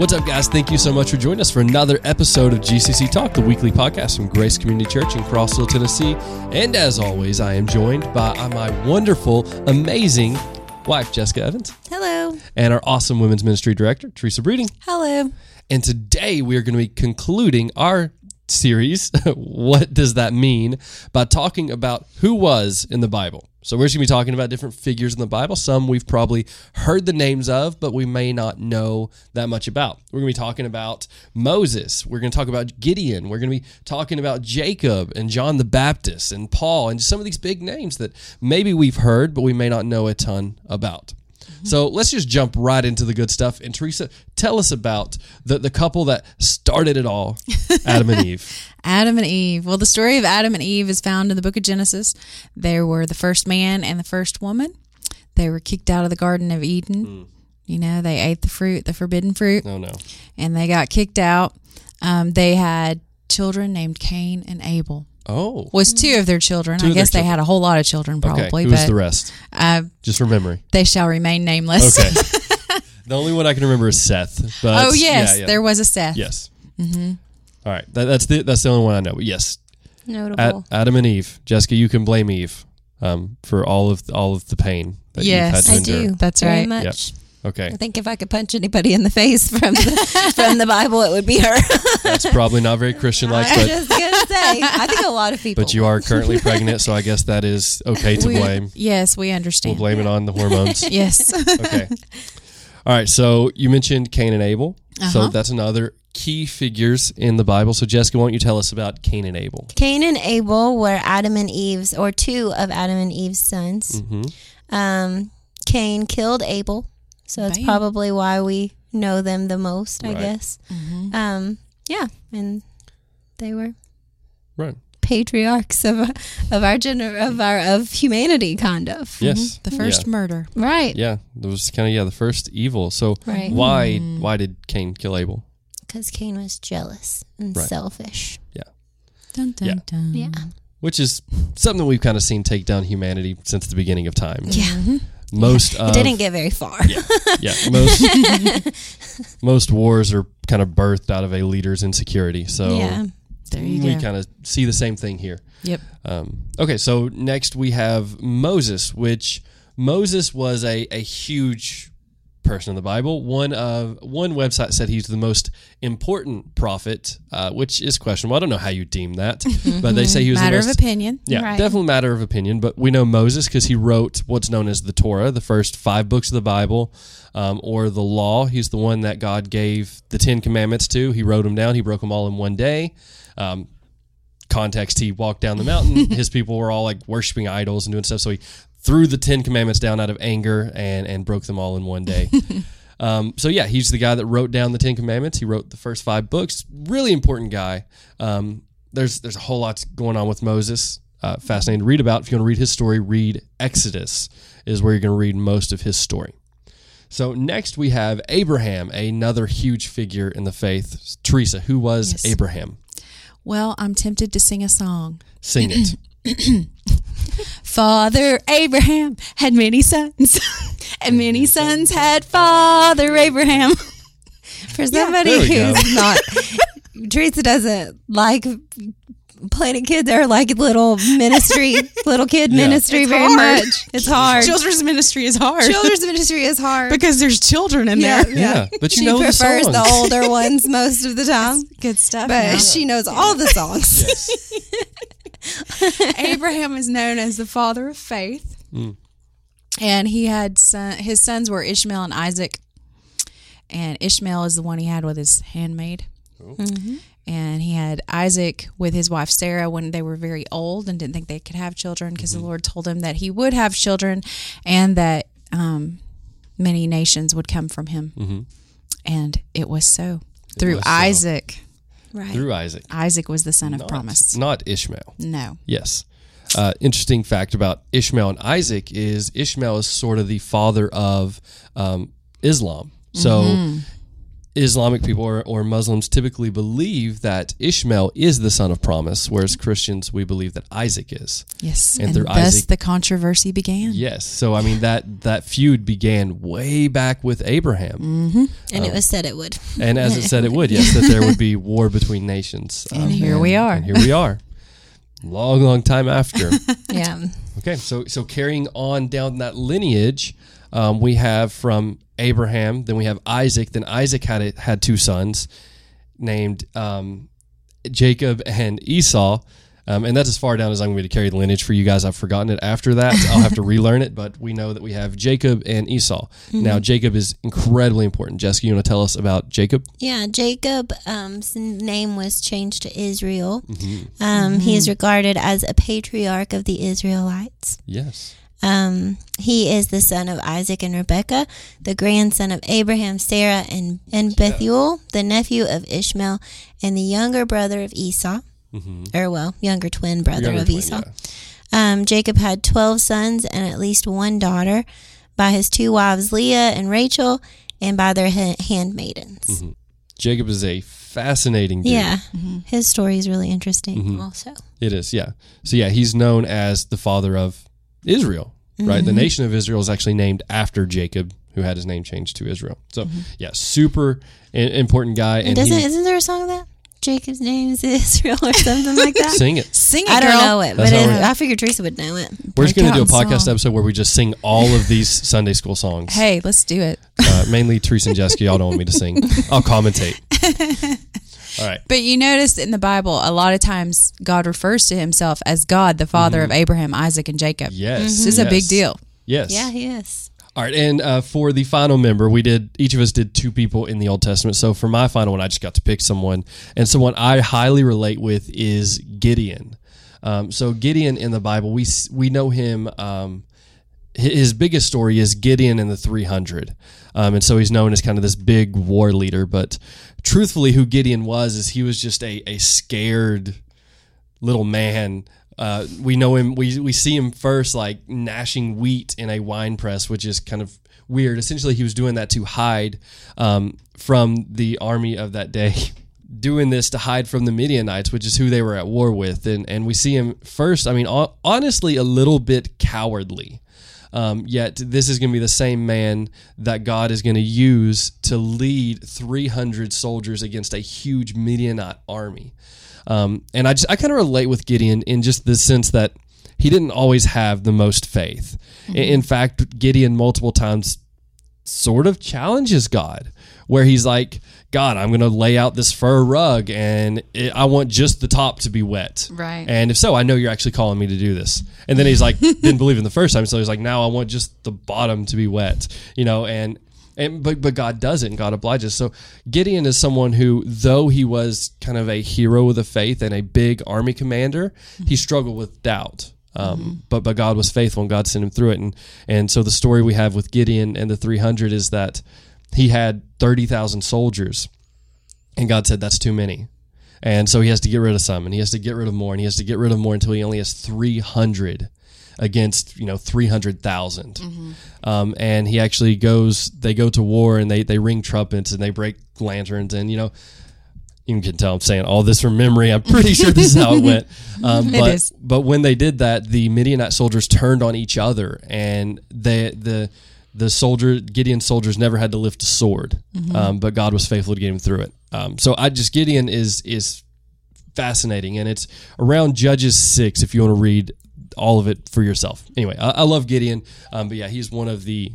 What's up, guys? Thank you so much for joining us for another episode of GCC Talk, the weekly podcast from Grace Community Church in Crossville, Tennessee. And as always, I am joined by my wonderful, amazing wife, Jessica Evans, Hello. and our awesome women's ministry director, Teresa Breeding. Hello. And today we are going to be concluding our series, What Does That Mean? by talking about who was in the Bible. So we're just going to be talking about different figures in the Bible. Some we've probably heard the names of, but we may not know that much about. We're going to be talking about Moses. We're going to talk about Gideon. We're going to be talking about Jacob and John the Baptist and Paul and some of these big names that maybe we've heard, but we may not know a ton about. So let's just jump right into the good stuff. And Teresa, tell us about the, the couple that started it all, Adam and Eve. Adam and Eve. Well, the story of Adam and Eve is found in the book of Genesis. They were the first man and the first woman. They were kicked out of the Garden of Eden. You know, they ate the fruit, the forbidden fruit, Oh no. and they got kicked out. Um, they had children named Cain and Abel. Oh. Was two of their children. Two I guess they children. had a whole lot of children, probably, okay. Who was but the rest? uh, Just from memory. they shall remain nameless. Okay. the only one I can remember is Seth. But oh yes, yeah, yeah. there was a Seth. Yes. Mm-hmm. right. That, that's the that's the only one I know. But yes, Notable. Ad, Adam and Eve. Jessica, you can blame Eve um, for all of all of the pain that Yes, you've I had to endure. do. That's very right. much. Okay. I think if I could punch anybody in the face from the, from the Bible, it would be her. That's probably not very Christian like, but just gonna say. I think a lot of people. but you are currently pregnant, so I guess that is okay to We- blame. Yes, we understand. We'll understand. blame it on the hormones. yes. okay. All right. So you mentioned Cain and Abel. So Uh-huh. that's another key figures in the Bible. So Jessica, why don't you tell us about Cain and Abel? Cain and Abel were Adam and Eve's, or two of Adam and Eve's sons. hmm Um, Cain killed Abel, so that's Bam. probably why we know them the most, I Right. guess. Mhm. Um, yeah, and they were Right. patriarchs of of our gener- of our of humanity, kind of. Yes. Mm-hmm. Mm-hmm. The first murder. Right. Yeah. It was kind of yeah the first evil. So Right. why mm. why did Cain kill Abel? Because Cain was jealous and Right. selfish. Dun, dun, Yeah. dun. Yeah. Which is something we've kind of seen take down humanity since the beginning of time. Yeah. Mm-hmm. Most of it didn't get very far. yeah, yeah. Most most wars are kind of birthed out of a leader's insecurity. So Yeah. There you we kind of see the same thing here. Yep. Um, okay, so next we have Moses, which Moses was a, a huge person in the Bible. One of one website said he's the most important prophet, uh, which is questionable. I don't know how you deem that, but they say he was Matter the of opinion. yeah, Right. definitely matter of opinion. But we know Moses because he wrote what's known as the Torah, the first five books of the Bible, um, or the Law. He's the one that God gave the Ten Commandments to. He wrote them down. He broke them all in one day. Um, context: He walked down the mountain. His people were all like worshiping idols and doing stuff. So he threw the Ten Commandments down out of anger and and broke them all in one day. Um, so yeah, he's the guy that wrote down the Ten Commandments. He wrote the first five books. Really important guy. Um, there's there's a whole lot going on with Moses. Uh, fascinating to read about. If you want to read his story, read Exodus is where you're going to read most of his story. So next we have Abraham, another huge figure in the faith. Teresa, who was Yes. Abraham? Well, I'm tempted to sing a song. Sing it. Father Abraham had many sons, and many sons had Father Abraham. For somebody go. who's not, Teresa doesn't like Planet Kids are like little ministry, little kid Yeah. ministry It's very hard. much. It's hard. Children's ministry is hard Children's ministry is hard. because there's children in Yeah. there. yeah, but you she know the prefers the, older ones most of the time, Good stuff. but now. she knows all the songs. Yes. Abraham is known as the father of faith, Mm. and he had son, his sons were Ishmael and Isaac. And Ishmael is the one he had with his handmaid, Mm-hmm. And he had Isaac with his wife Sarah when they were very old and didn't think they could have children because Mm-hmm. the Lord told him that he would have children, and that um, many nations would come from him. Mhm. And it was so through was so. Isaac. Right. Through Isaac. Isaac was the son of Not- promise. Not Ishmael. No. Yes. Uh, interesting fact about Ishmael and Isaac is Ishmael is sort of the father of um, Islam. So Islamic people or, or Muslims typically believe that Ishmael is the son of promise, whereas Christians we believe that Isaac is. Yes, And and, through thus Isaac- the controversy began. Yes. So I mean that that feud began way back with Abraham, And it was said it would. and as it said it would, yes, that there would be war between nations. Um, And here we are. And here we are. Long, long time after. Yeah. Okay, so so carrying on down that lineage, um, we have from Abraham, then we have Isaac. Then Isaac had a, had two sons named um, Jacob and Esau, um, and that's as far down as I'm going to carry the lineage for you guys. I've forgotten it. After that, I'll have to relearn it. But we know that we have Jacob and Esau. Now, Jacob is incredibly important. Jessica, you want to tell us about Jacob? Yeah, Jacob's um, name was changed to Israel. Um, He is regarded as a patriarch of the Israelites. Yes. Um, he is the son of Isaac and Rebekah, the grandson of Abraham, Sarah, and, and Bethuel, the nephew of Ishmael, and the younger brother of Esau. Or, well, younger twin brother Younger of twin, Esau. yeah. Um, Jacob had 12 sons and at least one daughter by his two wives, Leah and Rachel, and by their ha- handmaidens. Jacob is a fascinating dude. Yeah, his story is really interesting, also. It is, yeah. So yeah, he's known as the father of Israel, right? Mm-hmm. The nation of Israel is actually named after Jacob, who had his name changed to Israel. So Mm-hmm. yeah, super i- important guy. And And doesn't he, isn't there a song of that? Jacob's name is Israel or something like that. sing it. Sing it, I don't know it, That's but it, I figured Teresa would know it. We're just going to do a podcast song. episode where we just sing all of these Sunday school songs. Hey, let's do it. Uh, mainly Teresa and Jessica. Y'all don't want me to sing. I'll commentate. All right. But you notice in the Bible, a lot of times God refers to himself as God, the father of Abraham, Isaac, and Jacob. Yes. This is a big deal. Yes. Yeah, he is. All right, and uh, for the final member, we did each of us did two people in the Old Testament. So for my final one, I just got to pick someone, and someone I highly relate with is Gideon. Um, so Gideon in the Bible, we we know him. Um, hi- his biggest story is Gideon and the 300, um, and so he's known as kind of this big war leader. But truthfully, who Gideon was is he was just a a scared little man. Uh, we know him. We we see him first like gnashing wheat in a wine press, which is kind of weird. Essentially, he was doing that to hide um, from the army of that day. Doing this to hide from the Midianites, which is who they were at war with, and and we see him first. I mean, hon- honestly, a little bit cowardly. Um, yet this is going to be the same man that God is going to use to lead 300 soldiers against a huge Midianite army. Um, and I just I kind of relate with Gideon in just the sense that he didn't always have the most faith. In- In fact, Gideon multiple times sort of challenges God, where he's like, God, I'm going to lay out this fur rug and it, I want just the top to be wet. Right. And if so, I know you're actually calling me to do this. And then he's like, didn't believe in the first time. So he's like, now I want just the bottom to be wet, you know, and, and but, but God does it and God obliges. So Gideon is someone who, though he was kind of a hero of the faith and a big army commander, he mm-hmm. struggled with doubt. Um, but but God was faithful and God sent him through it. And and so the story we have with Gideon and the 300 is that he had 30,000 soldiers and God said that's too many. And so he has to get rid of some and he has to get rid of more and he has to get rid of more until he only has 300 against you know 300,000 um, and he actually goes they go to war and they they ring trumpets and they break lanterns and you know you can tell I'm saying all this from memory. I'm pretty sure this is how it went. Um, It but, is. but when they did that, the Midianite soldiers turned on each other, and they, the the soldier Gideon's soldiers never had to lift a sword, um, but God was faithful to get him through it. Um, so I just Gideon is is fascinating, and it's around Judges six if you want to read all of it for yourself. Anyway, I, I love Gideon, um, but yeah, he's one of the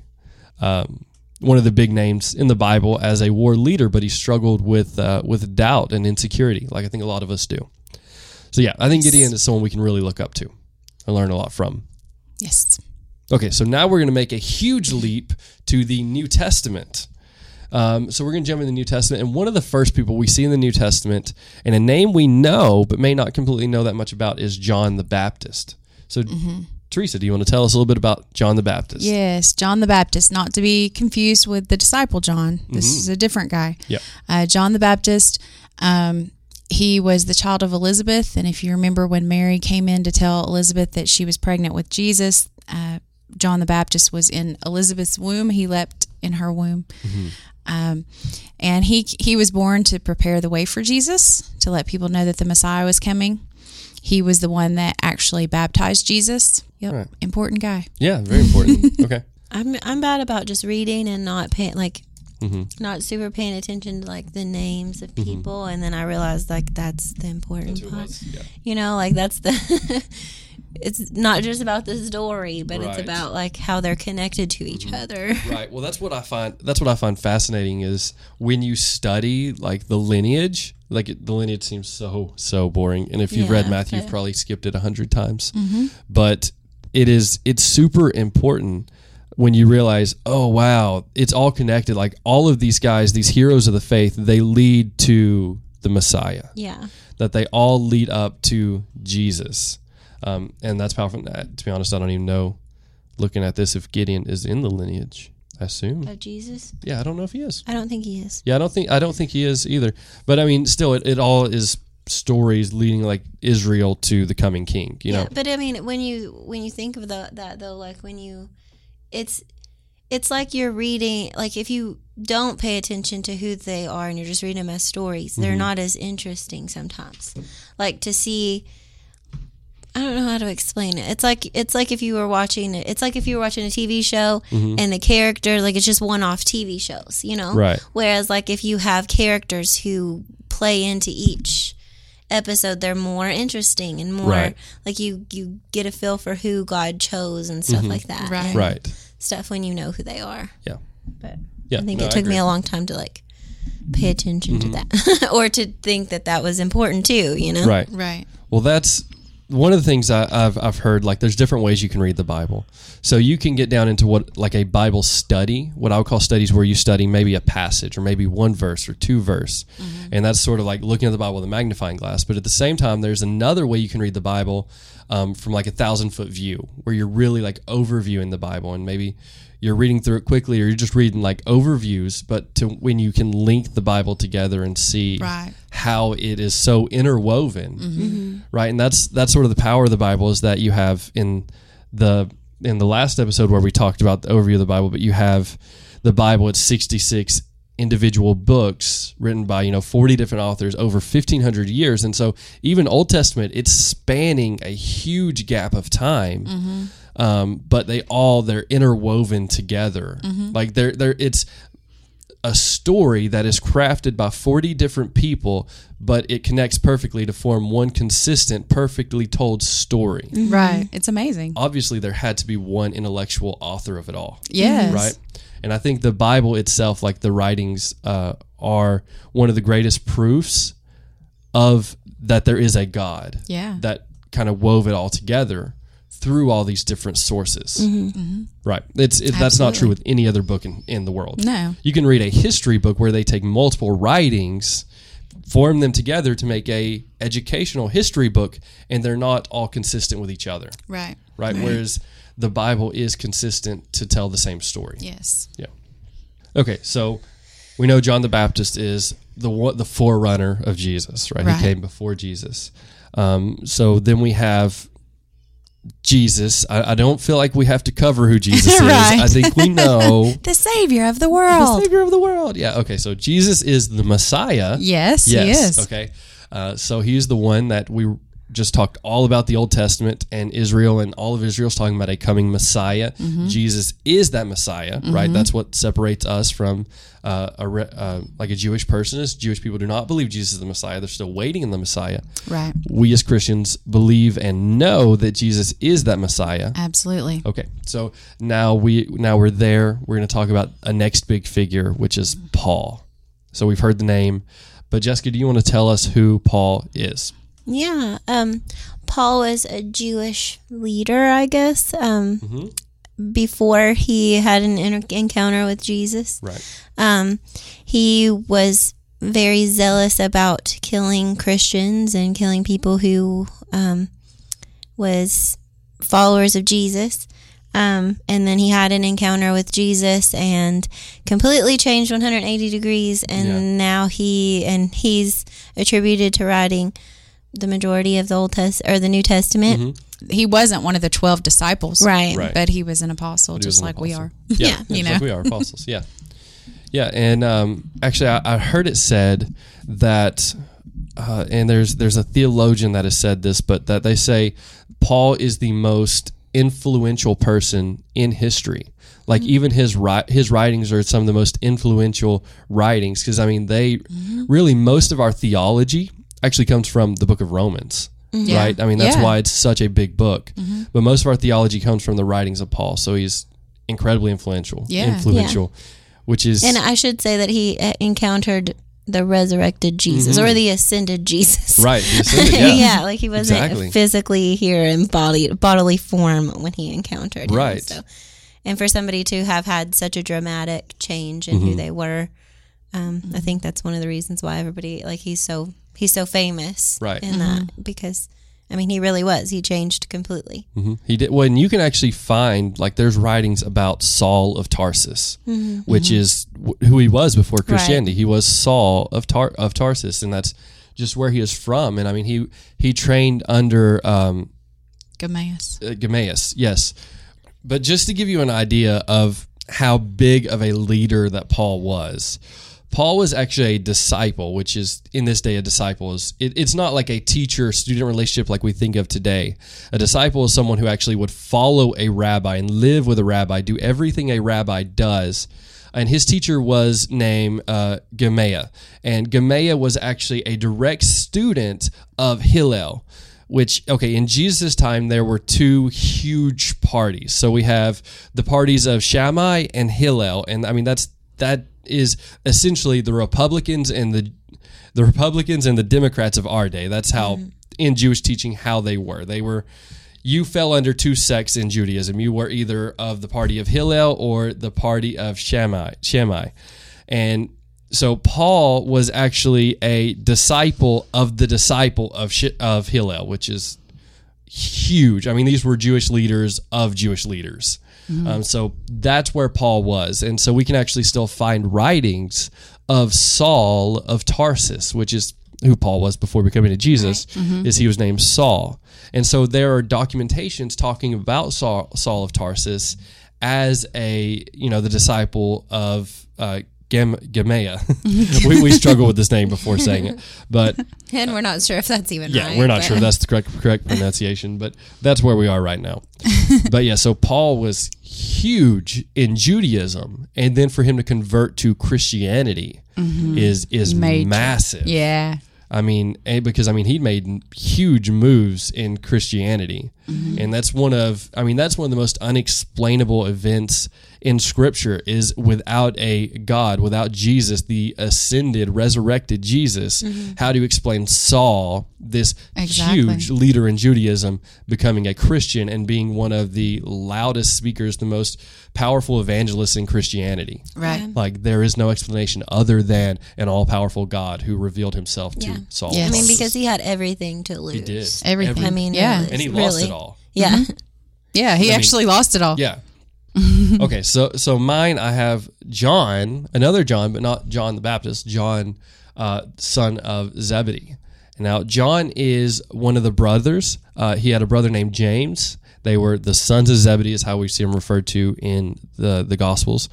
um, one of the big names in the Bible as a war leader, but he struggled with uh, with doubt and insecurity, like I think a lot of us do. So yeah, I think Gideon is someone we can really look up to and learn a lot from. Yes. Okay, so now we're going to make a huge leap to the New Testament. Um, so we're going to jump in the New Testament, and one of the first people we see in the New Testament, and a name we know but may not completely know that much about, is John the Baptist. So, Teresa, do you want to tell us a little bit about John the Baptist? Yes, John the Baptist, not to be confused with the disciple John. This is a different guy. Yep. Uh, John the Baptist, um, he was the child of Elizabeth. And if you remember when Mary came in to tell Elizabeth that she was pregnant with Jesus, uh, John the Baptist was in Elizabeth's womb. He leapt in her womb. Um, and he he was born to prepare the way for Jesus, to let people know that the Messiah was coming. He was the one that actually baptized Jesus. Yep, Right. important guy. Yeah, very important. okay. I'm I'm bad about just reading and not paying like Mm-hmm. not super paying attention to like the names of people, and then I realized like that's the important part. Yeah. You know, like that's the. it's not just about the story, but it's about like how they're connected to each mm-hmm. other. Right. Well, that's what I find. That's what I find fascinating is when you study like the lineage. Like it, the lineage seems so so boring, and if you've read Yeah, Matthew, you've probably skipped it a hundred times. Mm-hmm. But it is it's super important when you realize, oh wow, it's all connected. Like all of these guys, these heroes of the faith, they lead to the Messiah. Yeah. That they all lead up to Jesus, um, and that's powerful. Uh, To be honest, I don't even know. Looking at this, if Gideon is in the lineage, I assume. Of Jesus? Yeah, I don't know if he is. I don't think he is. Yeah, I don't think I don't think he is either. But I mean, still, it, it all is stories leading like Israel to the coming king. You yeah, know, but I mean, when you when you think of the, that though, like when you, it's it's like you're reading. Like if you don't pay attention to who they are and you're just reading them as stories, they're not as interesting sometimes. Like to see. I don't know how to explain it. It's like it's like if you were watching it. It's like if you were watching a TV show mm-hmm. and the character like it's just one-off TV shows, you know. Right. Whereas like if you have characters who play into each episode, they're more interesting and more Right. like you you get a feel for who God chose and stuff mm-hmm. like that. Right. right? Stuff when you know who they are. Yeah, But yeah. I think no, it took me a long time to like pay attention to mm-hmm. that or to think that that was important too. You know. Right. Right. Well, that's one of the things I, I've I've heard. Like, there's different ways you can read the Bible. So you can get down into what like a Bible study, what I would call studies, where you study maybe a passage or maybe one verse or two verse, and that's sort of like looking at the Bible with a magnifying glass. But at the same time, there's another way you can read the Bible um, from like a thousand foot view, where you're really like overviewing the Bible, and maybe you're reading through it quickly, or you're just reading like overviews. But to when you can link the Bible together and see Right. how it is so interwoven mm-hmm. Mm-hmm. right and that's that's sort of the power of the bible is that you have in the in the last episode where we talked about the overview of the bible but you have the bible it's 66 individual books written by you know 40 different authors over 1500 years and so even old testament it's spanning a huge gap of time mm-hmm. Um, but they all they're interwoven together like they're they're it's a story that is crafted by 40 different people, but it connects perfectly to form one consistent, perfectly told story. Right. It's amazing. Obviously, there had to be one intellectual author of it all, Yes. right? And I think the Bible itself, like the writings, uh, are one of the greatest proofs of that there is a God Yeah. that kind of wove it all together through all these different sources. Right. It's it, that's not true with any other book in, in the world. No. You can read a history book where they take multiple writings, form them together to make a educational history book, and they're not all consistent with each other. Right. Right. Whereas the Bible is consistent to tell the same story. Yes. Yeah. Okay, so we know John the Baptist is the the forerunner of Jesus, right? Right. He came before Jesus. Um, so then we have Jesus. I, I don't feel like we have to cover who Jesus Right. is. I think we know The Savior of the world. the. Savior of the world. Yeah. Okay. So Jesus is the Messiah. Yes, Yes. he is. Okay. Uh, so he's the one that we just talked all about the Old Testament and Israel, and all of Israel's talking about a coming Messiah. Mm-hmm. Jesus is that Messiah, right? That's what separates us from uh, a re- uh, like a Jewish person. Is Jewish people do not believe Jesus is the Messiah; they're still waiting in the Messiah. Right. We as Christians believe and know that Jesus is that Messiah. Absolutely. Okay, so now we now we're there. We're going to talk about a next big figure, which is Paul. So we've heard the name, but Jessica, do you want to tell us who Paul is? Yeah. Um, Paul was a Jewish leader, I guess. Um, Mm-hmm. before he had an encounter with Jesus. Right. Um, he was very zealous about killing Christians and killing people who um, was followers of Jesus. Um, and then he had an encounter with Jesus and completely changed 180 degrees. And Yeah. now he and he's attributed to writing the majority of the Old Test or the New Testament. he wasn't one of the 12 disciples. Right. Right. But he was an apostle, was just an like we are. Yeah, Yeah. just You like know. we are apostles. Yeah, yeah. And um, actually, I, I heard it said that, uh, and there's there's a theologian that has said this, but that they say Paul is the most influential person in history. Like Mm-hmm. even his ri- his writings are some of the most influential writings because I mean they Mm-hmm. really most of our theology actually comes from the book of Romans. Yeah. Right? I mean, that's Yeah. why it's such a big book. But most of our theology comes from the writings of Paul. So he's incredibly influential. Yeah. Influential. Which is And I should say that he uh, encountered the resurrected Jesus or the ascended Jesus. right. ascended, Yeah. yeah. like he wasn't Exactly. physically here in body bodily form when he encountered him. Right. So, and for somebody to have had such a dramatic change in Mm-hmm. who they were, um, I think that's one of the reasons why everybody like he's so he's so famous. Right. In that because I mean he really was. He changed completely. Mhm. He did. Well, and you can actually find like there's writings about Saul of Tarsus, which is wh- who he was before Christianity. He was Saul of Tar- of Tarsus, and that's just where he is from. And I mean, he he trained under um, Gamaeus. uh, Gamaliel, yes. But just to give you an idea of how big of a leader that Paul was, Paul was actually a disciple, which is in this day a disciple is it, it's not like a teacher student relationship like we think of today. A disciple is someone who actually would follow a rabbi and live with a rabbi, do everything a rabbi does. And his teacher was named uh, Gamaliel, and Gamaliel was actually a direct student of Hillel which okay in jesus' time there were two huge parties so we have the parties of shammai and hillel and i mean that's that is essentially the republicans and the the republicans and the democrats of our day. That's how mm-hmm. in jewish teaching how they were. They were you fell under two sects in judaism. You were either of the party of hillel or the party of shammai shammai. And so Paul was actually a disciple of the disciple of Sh- of Hillel, which is huge. I mean, these were Jewish leaders of Jewish leaders. Um, so that's where Paul was, and so we can actually still find writings of Saul of Tarsus, which is who Paul was before becoming a Jesus. Is he was named Saul, and so there are documentations talking about Saul, Saul of Tarsus as a you know the disciple of uh, Gam- Gamea. we, we struggle with this name before saying it, but And we're not sure if that's even yeah, right. we're not but- sure if that's the correct correct pronunciation, but that's where we are right now. but yeah, so Paul was huge in Judaism, and then for him to convert to Christianity mm-hmm. is is Major. massive. Yeah. I mean, eh, because I mean, he made huge moves in Christianity, Mm-hmm. and that's one of, I mean, that's one of the most unexplainable events in Scripture. Is without a God, without Jesus, the ascended, resurrected Jesus, mm-hmm. how do you explain Saul, this Exactly. huge leader in Judaism, becoming a Christian and being one of the loudest speakers, the most powerful evangelists in Christianity? Right. Like there is no explanation other than an all-powerful God who revealed Himself to Yeah. Saul. Yes. I mean, because he had everything to lose. he did Everything. I mean, Yeah. and he lost really. it all. Yeah. Yeah. He mean- actually lost it all. Yeah. okay, so so mine I have John, another John, but not John the Baptist, John, uh, son of Zebedee. Now John is one of the brothers. Uh, he had a brother named James. They were the sons of Zebedee, is how we see them referred to in the the Gospels,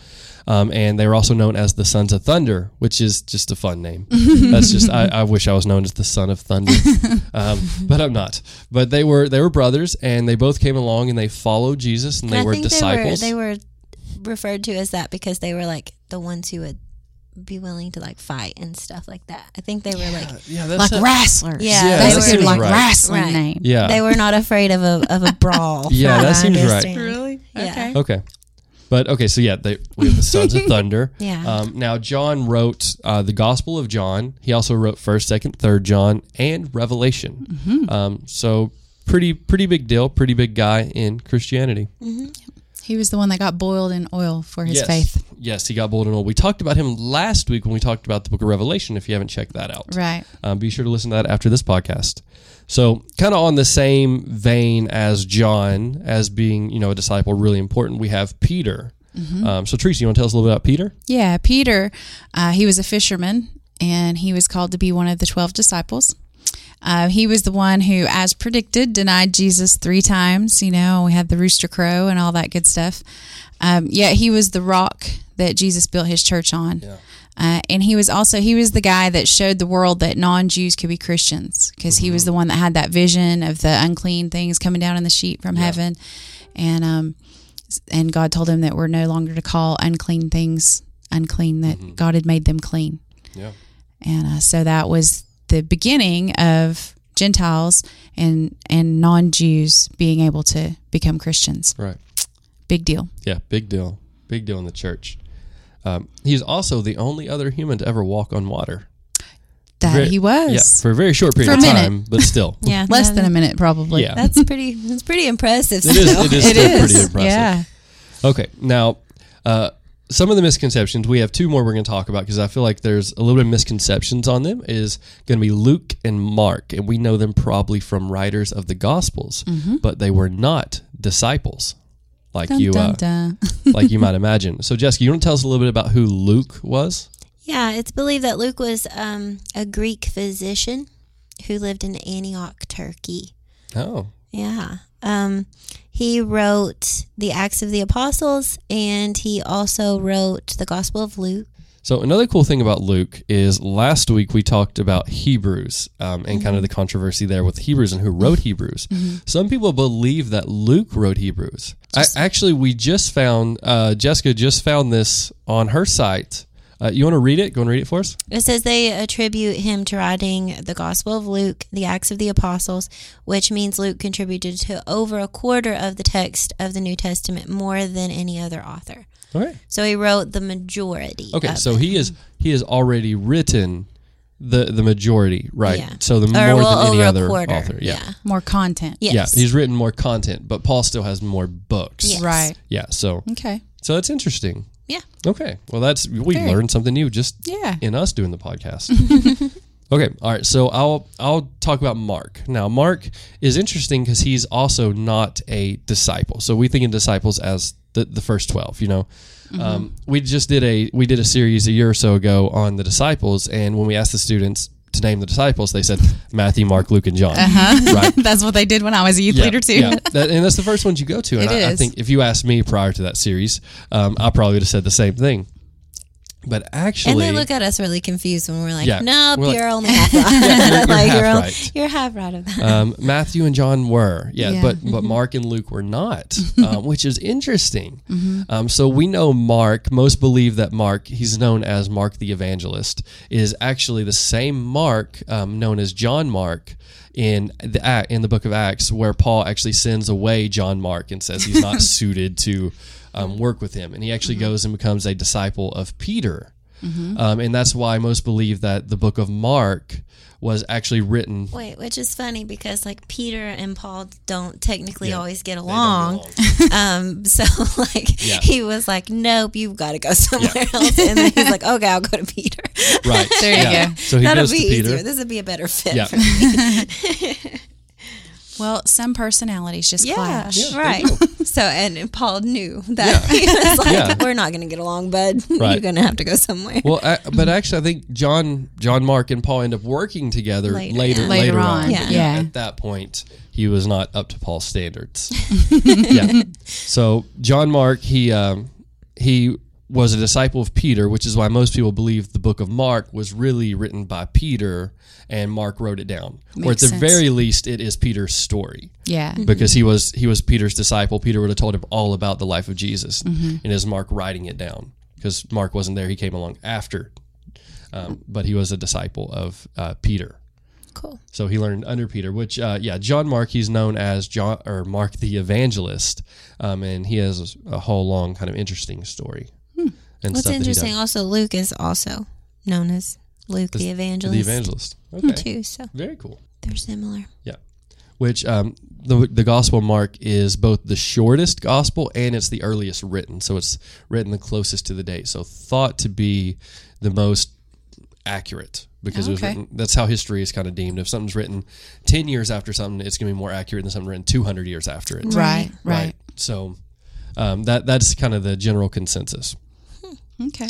um, and they were also known as the sons of thunder, which is just a fun name. That's just I, I wish I was known as the son of thunder, um, but I'm not. But they were they were brothers, and they both came along and they followed Jesus, and they I were think disciples. They were, they were referred to as that because they were like the ones who would be willing to like fight and stuff like that. I think they were like yeah, Like a- wrestlers. Yeah, Yeah, That's that a good seems like right. wrestling Right. name. yeah. they were not afraid of a of a brawl. Yeah, that I seems right. Really? Yeah. Okay. okay, but okay, so yeah, they we have the sons of thunder. Yeah. Um, now John wrote uh, the Gospel of John. He also wrote First, Second, Third John, and Revelation. Mm-hmm. Um, so pretty pretty big deal, pretty big guy in Christianity. He was the one that got boiled in oil for his yes. faith. Yes, he got boiled in oil. We talked about him last week when we talked about the Book of Revelation. If you haven't checked that out, Right. um, be sure to listen to that after this podcast. So, kind of on the same vein as John, as being you know a disciple, really important. We have Peter. Um, so, Teresa, you want to tell us a little bit about Peter? Yeah, Peter, uh, he was a fisherman and he was called to be one of the 12 disciples. Uh, he was the one who, as predicted, denied Jesus three times. You know, we had the rooster crow and all that good stuff. Um, yet he was the rock that Jesus built his church on. Yeah. Uh, and he was also he was the guy that showed the world that non-Jews could be Christians because he was the one that had that vision of the unclean things coming down in the sheet from heaven, and um, and God told him that we're no longer to call unclean things unclean that God had made them clean. Yeah. And uh, so that was the beginning of Gentiles and and non-Jews being able to become Christians. Right. Big deal. Yeah. Big deal. Big deal in the church. Um, he's also the only other human to ever walk on water. That Very- he was. Yeah, for a very short period For a of minute. time, but still. Yeah, Less than a minute, probably. Yeah. That's pretty. That's pretty impressive. It is. still. It is It still is. pretty impressive. Yeah. Okay, now uh, some of the misconceptions we have two more we're going to talk about because I feel like there's a little bit of misconceptions on them. Is going to be Luke and Mark, and we know them probably from writers of the Gospels, but they were not disciples like Mm-hmm. Dun, you dun, uh, dun. like you might imagine. So, Jessica, you want to tell us a little bit about who Luke was? Yeah, it's believed that Luke was um, a Greek physician who lived in Antioch, Turkey. Oh, Yeah. Um, he wrote the Acts of the Apostles and he also wrote the Gospel of Luke. So another cool thing about Luke is last week we talked about Hebrews um, and kind of the controversy there with Hebrews and who wrote Hebrews. Some people believe that Luke wrote Hebrews. I, actually, we just found uh, Jessica just found this on her site. Uh, you want to read it? Go and read it for us. It says they attribute him to writing the Gospel of Luke, the Acts of the Apostles, which means Luke contributed to over a quarter of the text of the New Testament more than any other author. All right. So he wrote the majority. Okay, of so it. he is he has already written the the majority, right? Yeah. So the Or, more well, than any other quarter. author. Yeah. More content. Yes. Yeah, he's written more content, but Paul still has more books. Yes. Right. Yeah, so Okay. so that's interesting. Yeah. Okay. Well, that's we Very. learned something new just Yeah. in us doing the podcast. okay. All right. So I'll I'll talk about Mark. Now, Mark is interesting because he's also not a disciple. So we think of disciples as the, the first twelve. You know, um, we just did a we did a series a year or so ago on the disciples, and when we asked the students to name the disciples, they said Matthew, Mark, Luke, and John. Right. That's what they did when I was a youth Yeah, leader too. yeah. That- and that's the first ones you go to. And I, I think if you asked me prior to that series, um, I probably would have said the same thing. But actually, And they look at us really confused when we're like, Yeah. nope, We're you're only half right. you're like, half you're, right. you're half right of that. um, Matthew and John were, yeah, Yeah. but but Mark and Luke were not, um, which is interesting. Um, so we know Mark. Most believe that Mark, he's known as Mark the Evangelist, is actually the same Mark um, known as John Mark in the in the Book of Acts, where Paul actually sends away John Mark and says he's not suited to um, work with him, and he actually goes and becomes a disciple of Peter. Um, and that's why most believe that the book of Mark was actually written Wait, which is funny because like Peter and Paul don't technically Yeah, always get along. Um, so like Yeah. he was like, nope, you've got to go somewhere else. And then he's like, okay, I'll go to Peter. Right. There you yeah. go. So he That'll goes be to Peter. easier. This would be a better fit Yeah. For me. Well, some personalities just Yeah, clash. Yeah, right. So and Paul knew that he was like, Yeah. we're not going to get along, bud. Right. You're going to have to go somewhere. Well, I, but actually, I think John, John, Mark, and Paul end up working together Later, later. Later, Later on. on, Yeah. yeah. At that point, he was not up to Paul's standards. yeah. So John Mark, he um, he was a disciple of Peter, which is why most people believe the book of Mark was really written by Peter, and Mark wrote it down. or at the sense. very least, it is Peter's story. Yeah. because he was he was Peter's disciple. Peter would have told him all about the life of Jesus, Mm-hmm. and is Mark writing it down because Mark wasn't there; he came along after. Um, but he was a disciple of uh, Peter, Cool. so he learned under Peter. Which, uh, yeah, John Mark, he's known as John or Mark the Evangelist, um, and he has a whole long kind of interesting story. And. What's stuff that he interesting, does. also, Luke is also known as Luke the Evangelist. the evangelist. Okay, Too, so very cool. they're similar. Yeah. Which um, the the Gospel of Mark is both the shortest gospel and it's the earliest written, so it's written the closest to the date. So thought to be the most accurate because it was written. That's how history is kind of deemed. If something's written ten years after something, it's going to be more accurate than something written two hundred years after it. Right. Right. So um, that that's kind of the general consensus. Okay.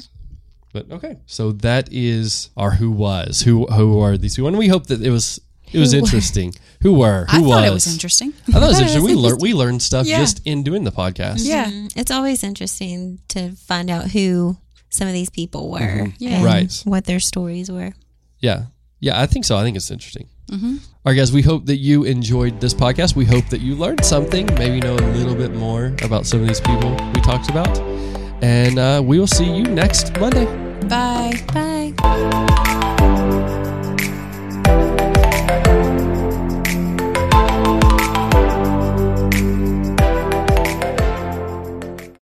But okay, so that is our who was who who are these people, and we hope that it was It was interesting. Who were? Who I was? thought it was interesting. I thought it was interesting. We learned we learned stuff Yeah. just in doing the podcast. Yeah. Mm, It's always interesting to find out who some of these people were Yeah. and Right. what their stories were. Yeah. Yeah, I think so. I think it's interesting. Mm-hmm. All right, guys, we hope that you enjoyed this podcast. We hope that you learned something, maybe know a little bit more about some of these people we talked about. And uh, we will see you next Monday. Bye. Bye.